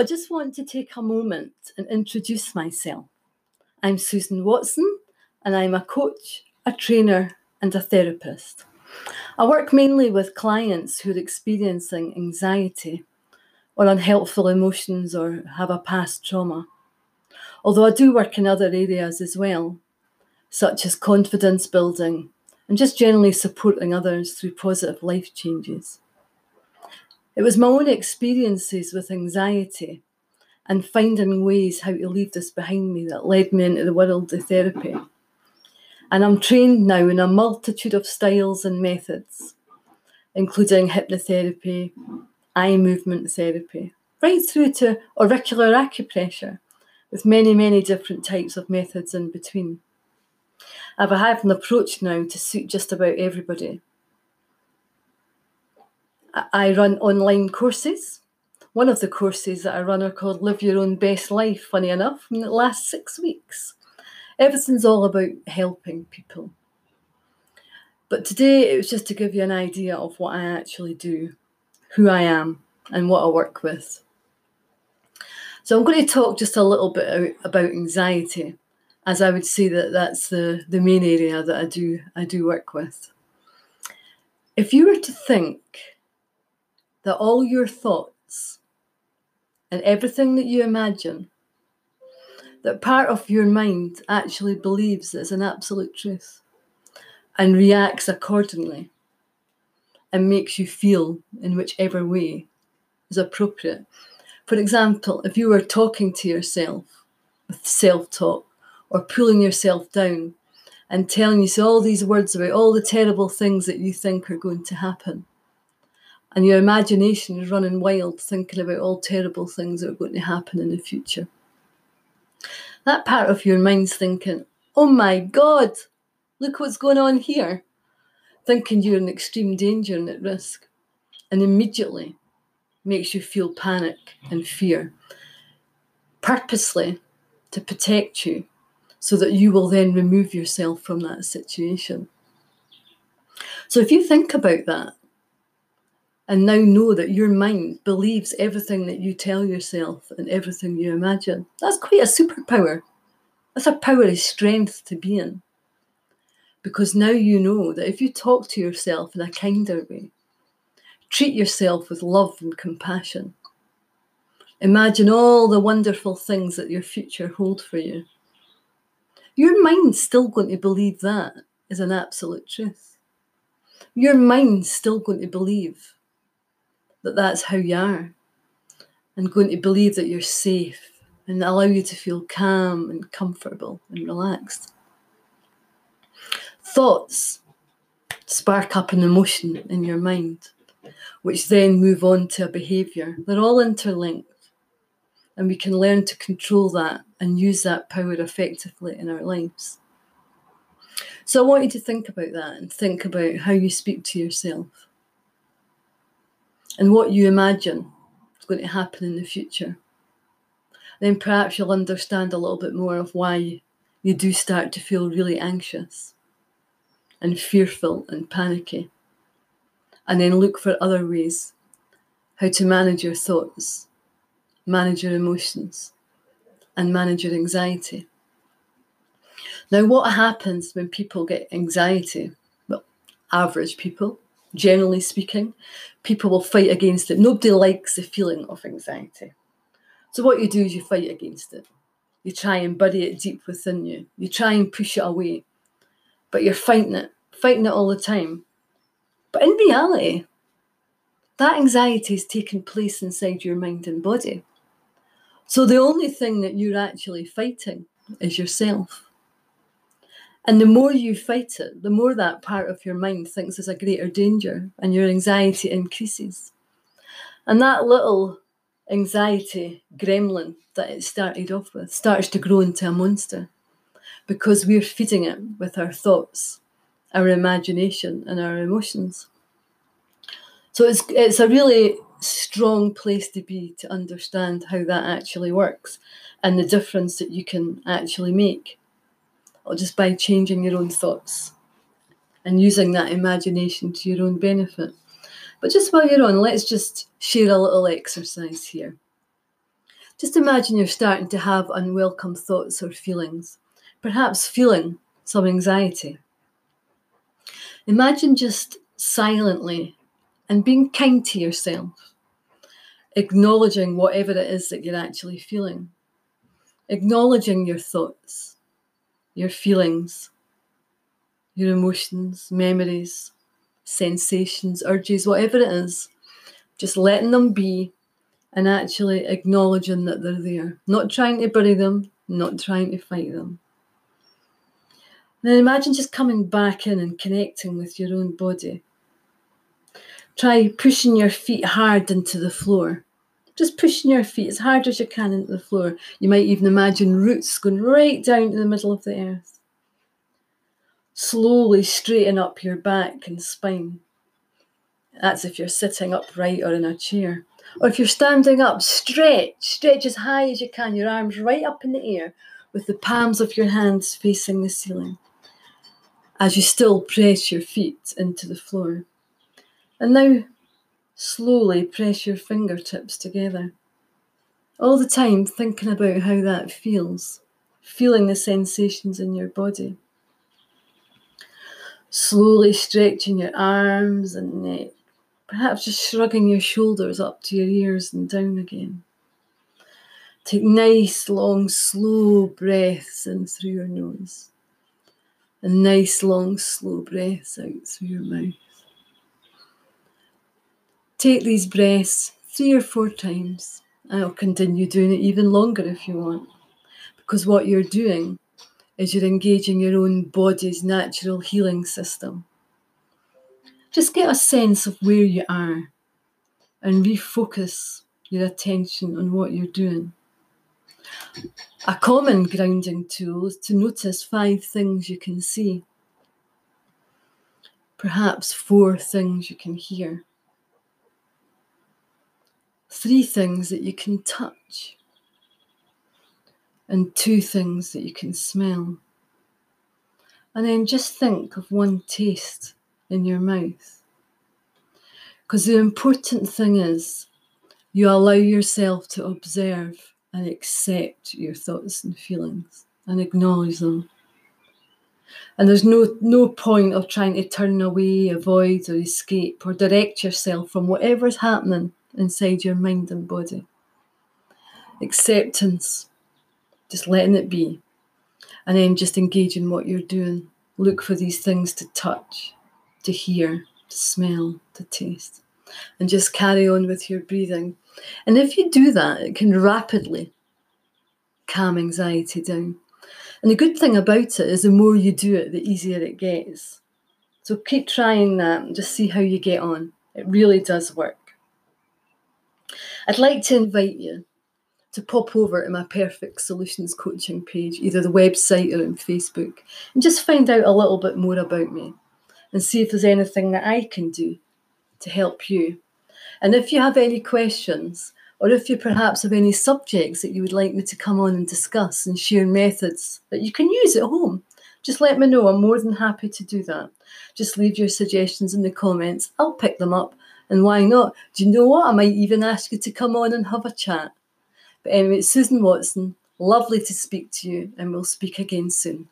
I just want to take a moment and introduce myself. I'm Susan Watson, and I'm a coach, a trainer, and a therapist. I work mainly with clients who are experiencing anxiety or unhelpful emotions or have a past trauma. Although I do work in other areas as well, such as confidence building and just generally supporting others through positive life changes. It was my own experiences with anxiety and finding ways how to leave this behind me that led me into the world of therapy. And I'm trained now in a multitude of styles and methods, including hypnotherapy, eye movement therapy, right through to auricular acupressure, with many, many different types of methods in between. I have an approach now to suit just about everybody. I run online courses. One of the courses that I run are called Live Your Own Best Life, funny enough, and it lasts six weeks. Everything's all about helping people. But today it was just to give you an idea of what I actually do, who I am, and what I work with. So I'm going to talk just a little bit about anxiety, as I would say that that's the, the main area that I do I do work with. If you were to think that all your thoughts and everything that you imagine, that part of your mind actually believes is an absolute truth and reacts accordingly and makes you feel in whichever way is appropriate. For example, if you were talking to yourself with self talk or pulling yourself down and telling you all these words about all the terrible things that you think are going to happen, and your imagination is running wild thinking about all terrible things that are going to happen in the future. That part of your mind's thinking, oh my God, look what's going on here, thinking you're in extreme danger and at risk, and immediately makes you feel panic and fear, purposely to protect you so that you will then remove yourself from that situation. So if you think about that, and now know that your mind believes everything that you tell yourself and everything you imagine. That's quite a superpower. That's a power of strength to be in. Because now you know that if you talk to yourself in a kinder way, treat yourself with love and compassion, imagine all the wonderful things that your future hold for you, your mind's still going to believe that is an absolute truth. Your mind's still going to believe that that's how you are and going to believe that you're safe and allow you to feel calm and comfortable and relaxed. Thoughts spark up an emotion in your mind, which then move on to a behaviour. They're all interlinked, and we can learn to control that and use that power effectively in our lives. So I want you to think about that and think about how you speak to yourself and what you imagine is going to happen in the future. Then perhaps you'll understand a little bit more of why you do start to feel really anxious and fearful and panicky. And then look for other ways how to manage your thoughts, manage your emotions, and manage your anxiety. Now, what happens when people get anxiety? Well, average people, generally speaking, people will fight against it. Nobody likes the feeling of anxiety. So, what you do is you fight against it. You try and bury it deep within you. You try and push it away, but you're fighting it, fighting it all the time. But in reality, that anxiety is taking place inside your mind and body. So, the only thing that you're actually fighting is yourself. And the more you fight it, the more that part of your mind thinks there's a greater danger and your anxiety increases. And that little anxiety gremlin that it started off with starts to grow into a monster because we're feeding it with our thoughts, our imagination, and our emotions. So it's, it's a really strong place to be to understand how that actually works and the difference that you can actually make or just by changing your own thoughts and using that imagination to your own benefit. But just while you're on, let's just share a little exercise here. Just imagine you're starting to have unwelcome thoughts or feelings, perhaps feeling some anxiety. Imagine just silently and being kind to yourself, acknowledging whatever it is that you're actually feeling, acknowledging your thoughts, your feelings, your emotions, memories, sensations, urges, whatever it is, just letting them be and actually acknowledging that they're there, not trying to bury them, not trying to fight them. Then imagine just coming back in and connecting with your own body. Try pushing your feet hard into the floor. Just pushing your feet as hard as you can into the floor. You might even imagine roots going right down to the middle of the earth. Slowly straighten up your back and spine. That's if you're sitting upright or in a chair. Or if you're standing up, stretch, stretch as high as you can, your arms right up in the air with the palms of your hands facing the ceiling as you still press your feet into the floor. And now slowly press your fingertips together. All the time thinking about how that feels, feeling the sensations in your body. Slowly stretching your arms and neck Perhaps just shrugging your shoulders up to your ears and down again. Take nice, long, slow breaths in through your nose and nice, long, slow breaths out through your mouth. Take these breaths three or four times. I'll continue doing it even longer if you want, because what you're doing is you're engaging your own body's natural healing system just get a sense of where you are and refocus your attention on what you're doing. A common grounding tool is to notice five things you can see, perhaps four things you can hear, three things that you can touch, and two things that you can smell. And then just think of one taste in your mouth. Because the important thing is you allow yourself to observe and accept your thoughts and feelings and acknowledge them. And there's no, no point of trying to turn away, avoid, or escape, or direct yourself from whatever's happening inside your mind and body. Acceptance, just letting it be, and then just engage in what you're doing. Look for these things to touch, to hear, to smell, to taste. And just carry on with your breathing. And if you do that, it can rapidly calm anxiety down. And the good thing about it is the more you do it, the easier it gets. So keep trying that and just see how you get on. It really does work. I'd like to invite you to pop over to my Perfect Solutions coaching page, either the website or on Facebook, and just find out a little bit more about me and see if there's anything that I can do to help you. And if you have any questions, or if you perhaps have any subjects that you would like me to come on and discuss and share methods that you can use at home, just let me know. I'm more than happy to do that. Just leave your suggestions in the comments. I'll pick them up. And why not? Do you know what? I might even ask you to come on and have a chat. But anyway, Susan Watson. Lovely to speak to you, and we'll speak again soon.